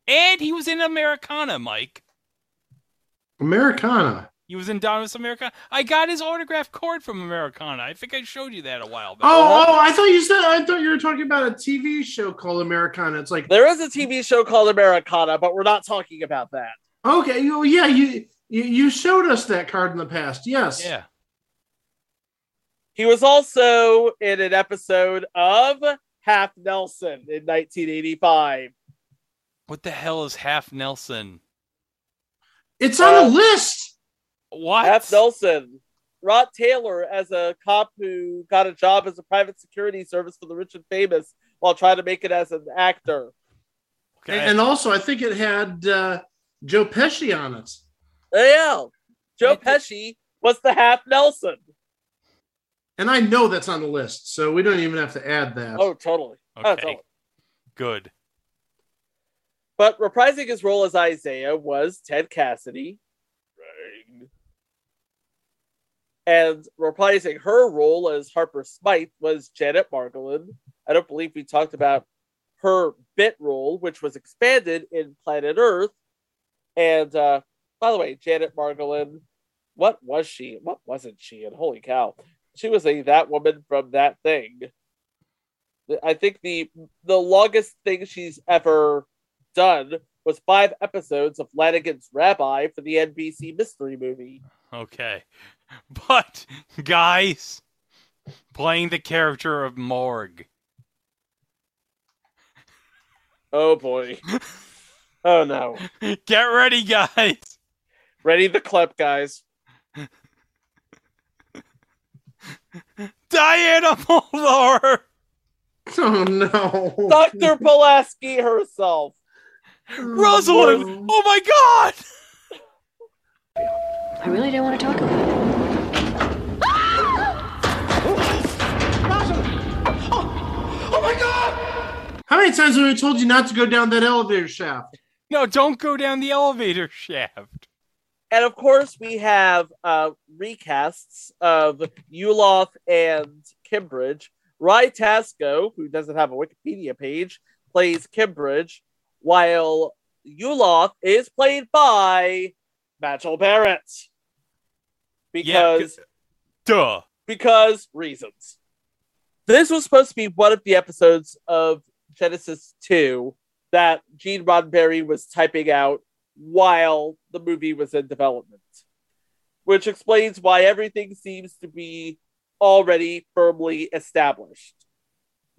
And he was in Americana, Mike. Americana. He was in Dominus America. I got his autograph card from Americana. I think I showed you that a while back. Oh, oh, I thought you said I thought you were talking about a TV show called Americana. It's like There is a TV show called Americana, but we're not talking about that. okay, you, yeah, you, you you showed us that card in the past. Yes. Yeah. He was also in an episode of Half Nelson in 1985. What the hell is Half Nelson? It's on Uh, the list. What? Half Nelson. Rod Taylor as a cop who got a job as a private security service for the rich and famous while trying to make it as an actor. Okay. And, and also, I think it had uh, Joe Pesci on it. Yeah. Joe I thi- Pesci was the Half Nelson. And I know that's on the list, so we don't even have to add that. Oh, totally. Oh, okay. totally. Good. But reprising his role as Isaiah was Ted Cassidy. And reprising her role as Harper Smythe was Janet Margolin. I don't believe we talked about her bit role, which was expanded in Planet Earth. And uh, by the way, Janet Margolin, what was she? What wasn't she? And holy cow, she was a that woman from that thing. I think the the longest thing she's ever done was five episodes of Lanigan's Rabbi for the NBC mystery movie. Okay. [laughs] But guys, playing the character of Morg. Oh boy. oh no. [laughs] Get ready, guys. Ready the clip, guys. Diana Muldaur. [laughs] Oh no. Dr. Pulaski herself. Rosalind. Oh, oh my god. I really don't want to talk about it. Oh my god! How many times have we told you not to go down that elevator shaft? No, don't go down the elevator [laughs] shaft. And of course, we have uh, recasts of Yuloff and Kimbridge. Rai Tasco, who doesn't have a Wikipedia page, plays Kimbridge, while Yuloff is played by Majel Barrett. Yeah, Because Duh. because reasons. This was supposed to be one of the episodes of Genesis 2 that Gene Roddenberry was typing out while the movie was in development, which explains why everything seems to be already firmly established.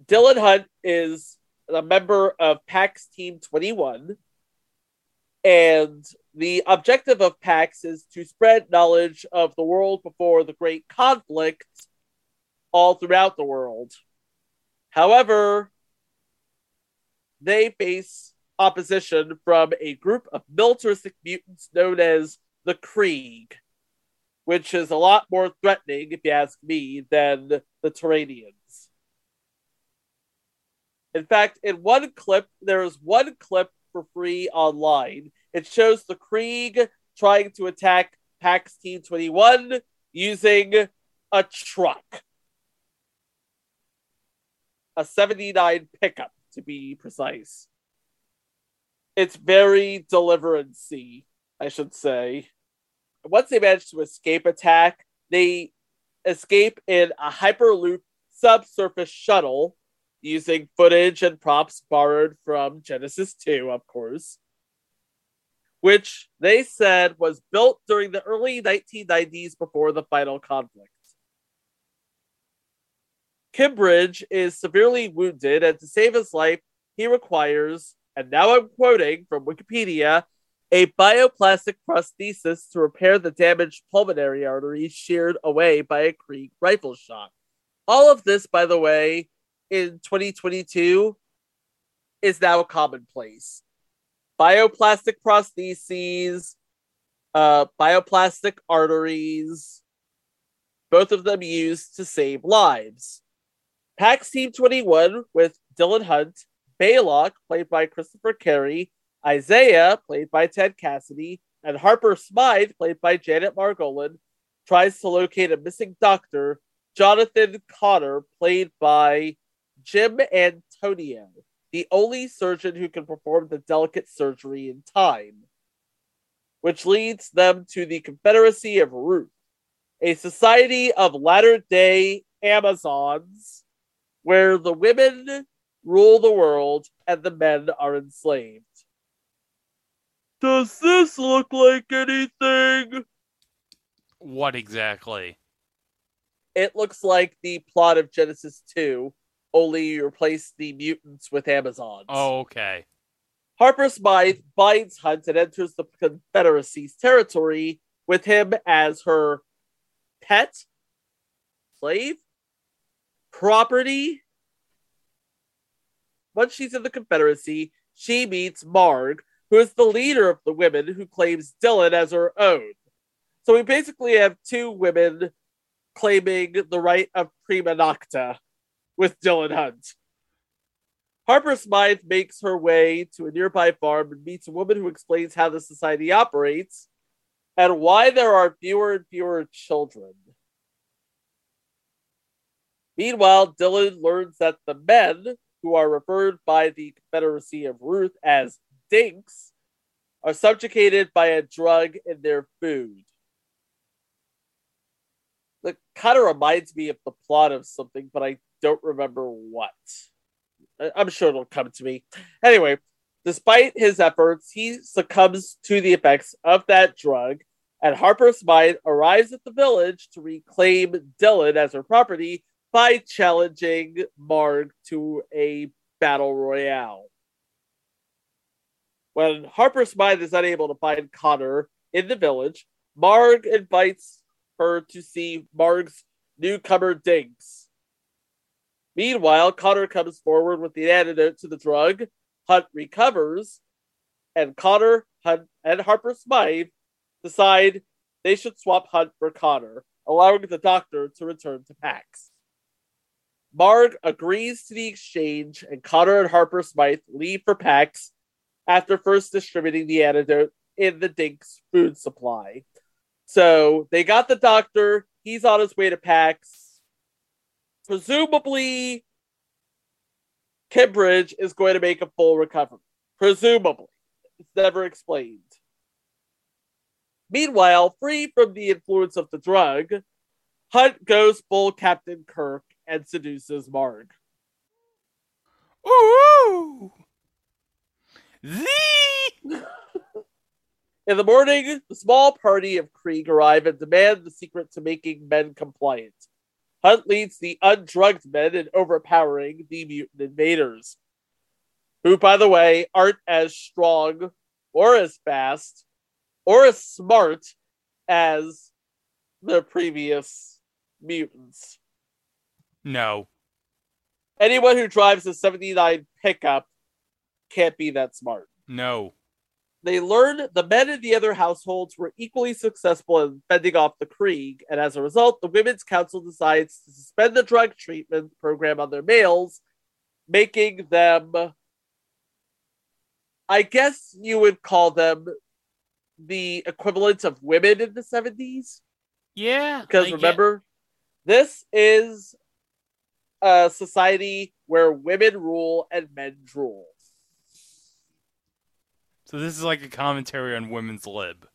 Dylan Hunt is a member of PAX Team 21, and the objective of PAX is to spread knowledge of the world before the Great Conflict all throughout the world. However, they face opposition from a group of militaristic mutants known as the Kreeg, which is a lot more threatening, if you ask me, than the Tyranians. In fact, in one clip, there is one clip for free online. It shows the Kreeg trying to attack PAX Team 21 using a truck. A 79 pickup, to be precise. It's very deliverancy, I should say. Once they manage to escape attack, they escape in a Hyperloop subsurface shuttle using footage and props borrowed from Genesis 2, of course, which they said was built during the early 1990s before the final conflict. Kimbridge is severely wounded, and to save his life, he requires, and now I'm quoting from Wikipedia, a bioplastic prosthesis to repair the damaged pulmonary artery sheared away by a Kreeg rifle shot. All of this, by the way, in 2022 is now commonplace. Bioplastic prostheses, uh, bioplastic arteries, both of them used to save lives. PAX Team 21 with Dylan Hunt, Baylok, played by Christopher Cary, Isaiah, played by Ted Cassidy, and Harper Smythe, played by Janet Margolin, tries to locate a missing doctor, Jonathan Connor, played by Jim Antonio, the only surgeon who can perform the delicate surgery in time, which leads them to the Confederacy of Ruth, a society of latter day Amazons where the women rule the world and the men are enslaved. Does this look like anything? What exactly? It looks like the plot of Genesis 2, only you replace the mutants with Amazons. Oh, okay. Harper Smythe binds Hunt and enters the Confederacy's territory with him as her pet, slave, property. Once she's in the Confederacy, she meets Marg, who is the leader of the women who claims Dylan as her own. So we basically have two women claiming the right of prima nocta with Dylan Hunt. Harper Smythe makes her way to a nearby farm and meets a woman who explains how the society operates and why there are fewer and fewer children. Meanwhile, Dylan learns that the men, who are referred by the Confederacy of Ruth as dinks, are subjugated by a drug in their food. That kind of reminds me of the plot of something, but I don't remember what. I'm sure it'll come to me. Anyway, despite his efforts, he succumbs to the effects of that drug, and Harper Smythe arrives at the village to reclaim Dylan as her property by challenging Marg to a battle royale. When Harper Smythe is unable to find Connor in the village, Marg invites her to see Marg's newcomer Diggs. Meanwhile, Connor comes forward with the antidote to the drug. Hunt recovers, and Connor, Hunt, and Harper Smythe decide they should swap Hunt for Connor, allowing the doctor to return to Pax. Marg agrees to the exchange, and Connor and Harper Smythe leave for Pax after first distributing the antidote in the Dink's food supply. So they got the doctor, he's on his way to Pax. Presumably, Kimbridge is going to make a full recovery. Presumably. It's never explained. Meanwhile, free from the influence of the drug, Hunt goes full Captain Kirk and seduces Marg. Ooh! The [laughs] In the morning, the small party of Kreeg arrive and demand the secret to making men compliant. Hunt leads the undrugged men in overpowering the mutant invaders, who, by the way, aren't as strong or as fast or as smart as the previous mutants. No. Anyone who drives a 79 pickup can't be that smart. No. They learn the men in the other households were equally successful in fending off the Kreeg, and as a result, the Women's Council decides to suspend the drug treatment program on their males, making them, I guess you would call them the equivalent of women in the 70s. Yeah. Because I get- remember, this is a society where women rule and men rule. So this is like a commentary on women's lib.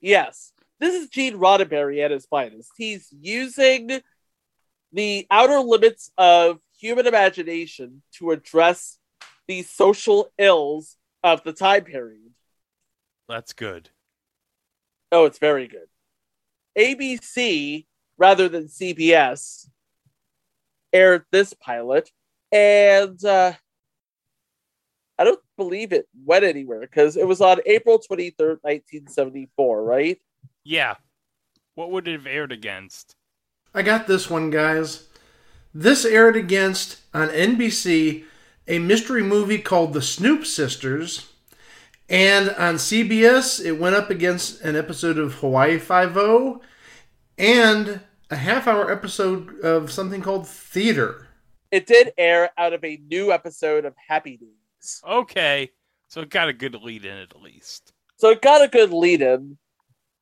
Yes, this is Gene Roddenberry at his finest. He's using the outer limits of human imagination to address the social ills of the time period. That's good. Oh, it's very good. ABC, rather than CBS, aired this pilot, and uh, I don't believe it went anywhere because it was on April 23rd, 1974, right? Yeah. What would it have aired against? I got this one, guys. This aired against on NBC a mystery movie called The Snoop Sisters, and on CBS it went up against an episode of Hawaii Five O, and a half-hour episode of something called Theater. It did air out of a new episode of Happy Days. Okay. So it got a good lead in at least. So it got a good lead in,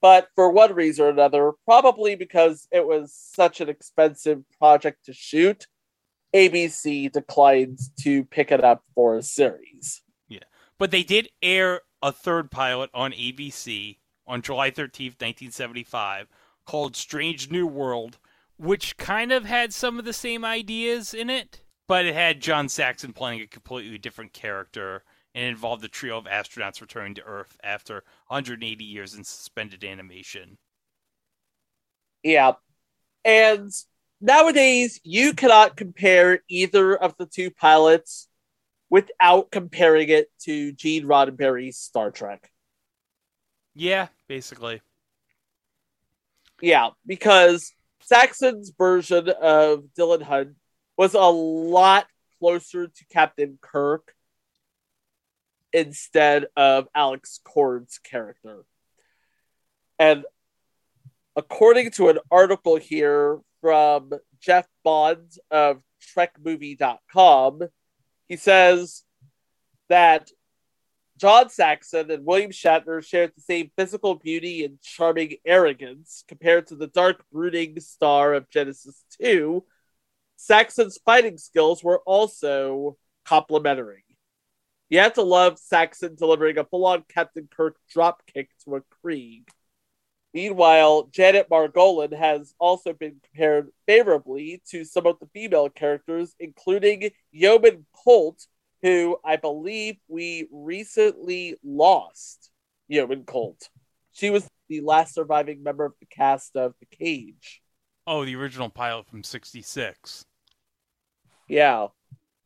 but for one reason or another, probably because it was such an expensive project to shoot, ABC declined to pick it up for a series. Yeah. But they did air a third pilot on ABC on July 13th, 1975, called Strange New World, which kind of had some of the same ideas in it, but it had John Saxon playing a completely different character and involved a trio of astronauts returning to Earth after 180 years in suspended animation. Yeah. And nowadays, you cannot compare either of the two pilots without comparing it to Gene Roddenberry's Star Trek. Yeah, basically. Yeah, because Saxon's version of Dylan Hunt was a lot closer to Captain Kirk instead of Alex Cord's character. And according to an article here from Jeff Bond of TrekMovie.com, he says that John Saxon and William Shatner shared the same physical beauty and charming arrogance compared to the dark, brooding star of Genesis 2. Saxon's fighting skills were also complementary. You have to love Saxon delivering a full on Captain Kirk dropkick to a Kreeg. Meanwhile, Janet Margolin has also been compared favorably to some of the female characters, including Yeoman Colt, who I believe we recently lost. Yeoman Colt. She was the last surviving member of the cast of The Cage. Oh, the original pilot from '66. Yeah.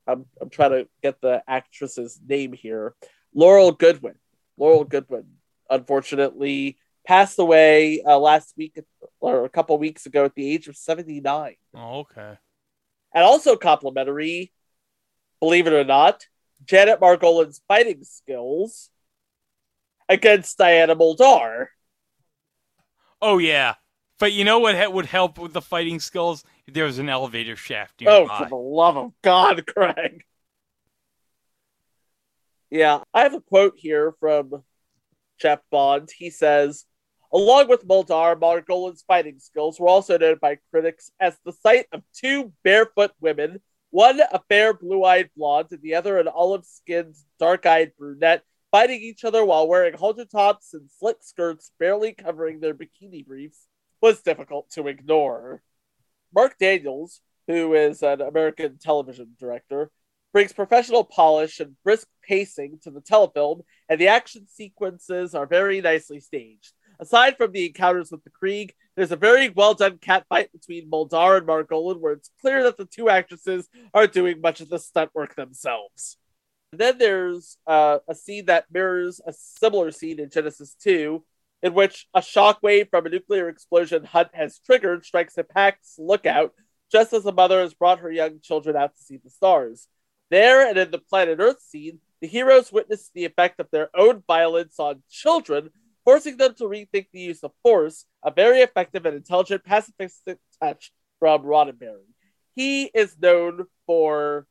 I'm I'm trying to get the actress's name here. Laurel Goodwin. Laurel Goodwin, unfortunately, passed away uh, last week or a couple weeks ago at the age of 79. Oh, okay. And also complimentary, believe it or not, Janet Margolin's fighting skills against Diana Muldaur. Oh yeah, but you know what would help with the fighting skills? If there was an elevator shaft Oh, for the love of God, [laughs] Craig. Yeah, I have a quote here from Jeff Bond. He says, Along with Muldaur, Margolin's fighting skills were also noted by critics as the sight of two barefoot women, one a fair blue eyed blonde and the other an olive skinned, dark eyed brunette, fighting each other while wearing halter tops and slit skirts barely covering their bikini briefs, was difficult to ignore. Mark Daniels, who is an American television director, brings professional polish and brisk pacing to the telefilm, and the action sequences are very nicely staged. Aside from the encounters with the Kreeg, there's a very well done catfight between Muldaur and Margolin, where it's clear that the two actresses are doing much of the stunt work themselves. And then there's uh, a scene that mirrors a similar scene in Genesis 2, in which a shockwave from a nuclear explosion Hunt has triggered strikes a Pax lookout just as a mother has brought her young children out to see the stars. There and in the planet Earth scene, the heroes witness the effect of their own violence on children, forcing them to rethink the use of force, a very effective and intelligent pacifistic touch from Roddenberry. He is known for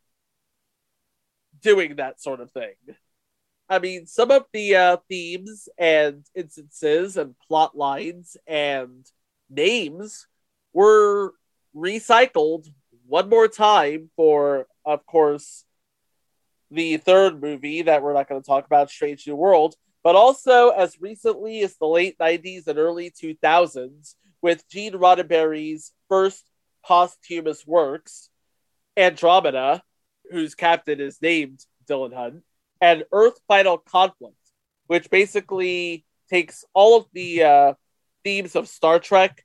doing that sort of thing. I mean, some of the uh, themes and instances and plot lines and names were recycled one more time for, of course, the third movie that we're not going to talk about, Strange New World, but also as recently as the late 90s and early 2000s with Gene Roddenberry's first posthumous works, Andromeda, whose captain is named Dylan Hunt, and Earth Final Conflict, which basically takes all of the uh, themes of Star Trek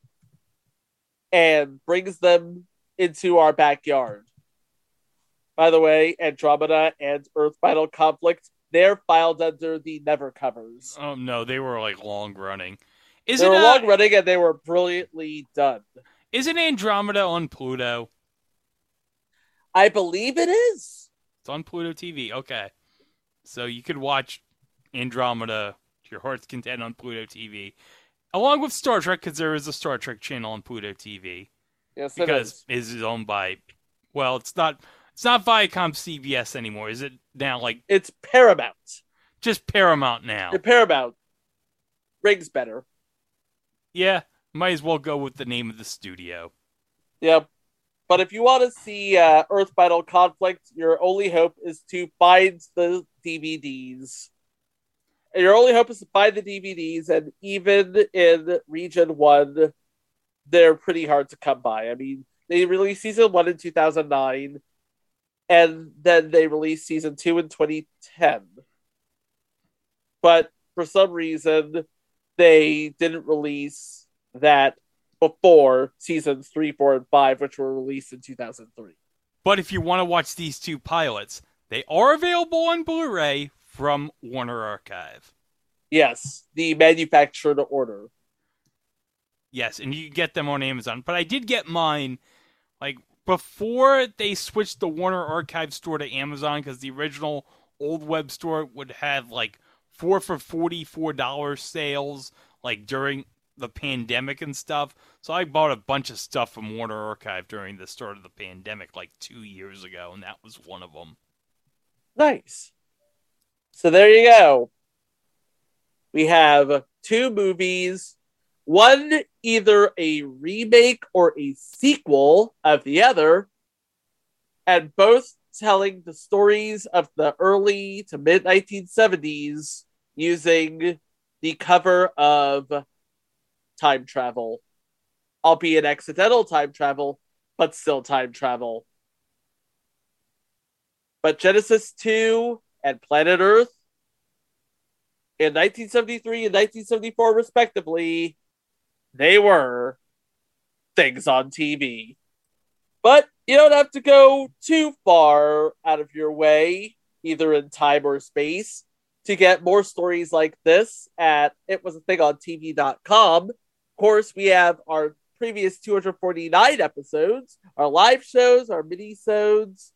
and brings them into our backyard. By the way, Andromeda and Earth Final Conflict, they're filed under the Never covers. Oh no, they were like long running. Isn't were uh, long running and they were brilliantly done. isn't Andromeda on Pluto? I believe it is. It's on Pluto TV. Okay, so you could watch Andromeda to your heart's content on Pluto TV, along with Star Trek, because there is a Star Trek channel on Pluto TV. Yes, it because is. it is owned by well it's not it's not viacom cbs anymore is it now like It's Paramount. just paramount now The Paramount rings better. yeah might as well go with the name of the studio Yep. But if you want to see uh, Earth Final Conflict, your only hope is to find the DVDs. And Your only hope is to find the DVDs, and even in Region 1, they're pretty hard to come by. I mean, they released season 1 in 2009, and then they released season 2 in 2010. But for some reason, they didn't release that before seasons three, four, and five, which were released in 2003. but if you want to watch these two pilots they are available on blu-ray from warner archive Yes, the manufacturer to order. yes and you get them on amazon but i did get mine like before they switched the warner archive store to amazon because the original old web store would have like four for $44 sales like during the pandemic and stuff so i bought a bunch of stuff from warner archive during the start of the pandemic like two years ago and that was one of them Nice. So there you go. We have two movies, one either a remake or a sequel of the other, and both telling the stories of the early to mid 1970s using the cover of time travel, albeit accidental time travel, but still time travel. But Genesis 2 and Planet Earth in 1973 and 1974, respectively, they were things on TV. But you don't have to go too far out of your way, either in time or space, to get more stories like this at it was a thing on TV.com. Of course, we have our previous 249 episodes, our live shows, our mini-sodes,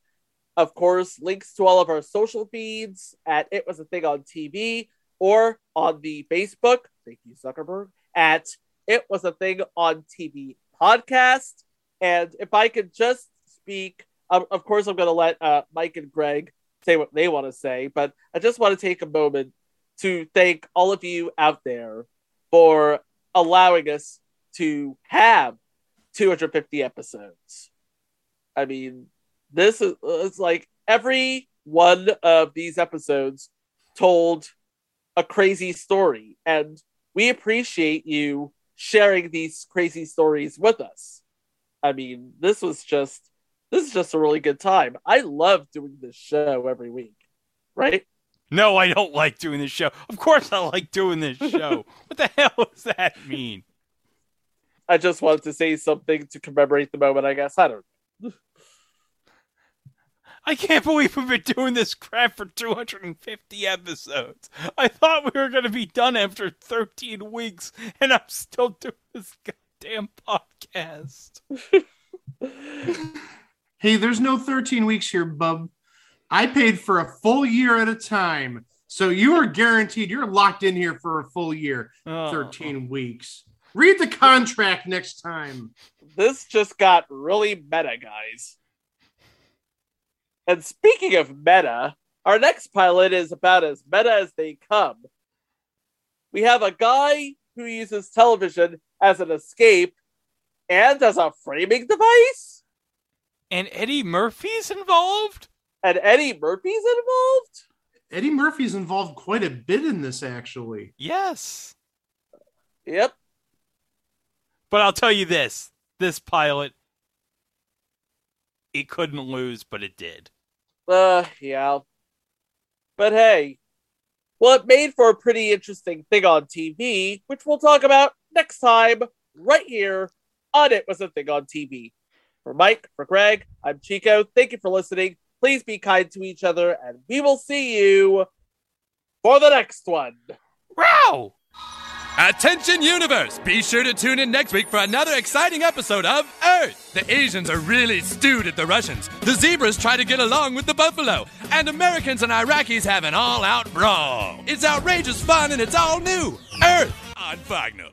of course, links to all of our social feeds at It Was a Thing on TV or on the Facebook, thank you, Zuckerberg, at It Was a Thing on TV podcast. And if I could just speak, um, of course, I'm going to let uh, Mike and Greg say what they want to say, but I just want to take a moment to thank all of you out there for allowing us to have 250 episodes. I mean, this is it's like every one of these episodes told a crazy story, and we appreciate you sharing these crazy stories with us. I mean, this was just this is just a really good time. I love doing this show every week, right? No, I don't like doing this show. Of course, I like doing this show. [laughs] what the hell does that mean? I just wanted to say something to commemorate the moment. I guess I don't. I can't believe we've been doing this crap for 250 episodes. I thought we were going to be done after 13 weeks, and I'm still doing this goddamn podcast. [laughs] Hey, there's no 13 weeks here, bub. I paid for a full year at a time. So you are guaranteed you're locked in here for a full year, Oh. 13 weeks. Read the contract next time. This just got really meta, guys. And speaking of meta, our next pilot is about as meta as they come. We have a guy who uses television as an escape and as a framing device, And Eddie Murphy's involved? and Eddie Murphy's involved. Eddie Murphy's involved quite a bit in this, actually. Yes. Yep. But I'll tell you this this pilot, it couldn't lose, but it did. Uh, yeah. But hey, well, it made for a pretty interesting thing on TV, which we'll talk about next time, right here on It Was a Thing on TV. For Mike, for Greg, I'm Chico. Thank you for listening. Please be kind to each other, and we will see you for the next one. Wow! Attention universe! Be sure to tune in next week for another exciting episode of Earth! The Asians are really stewed at the Russians. The zebras try to get along with the buffalo. And Americans and Iraqis have an all out brawl. It's outrageous fun and it's all new! Earth on Fagnall.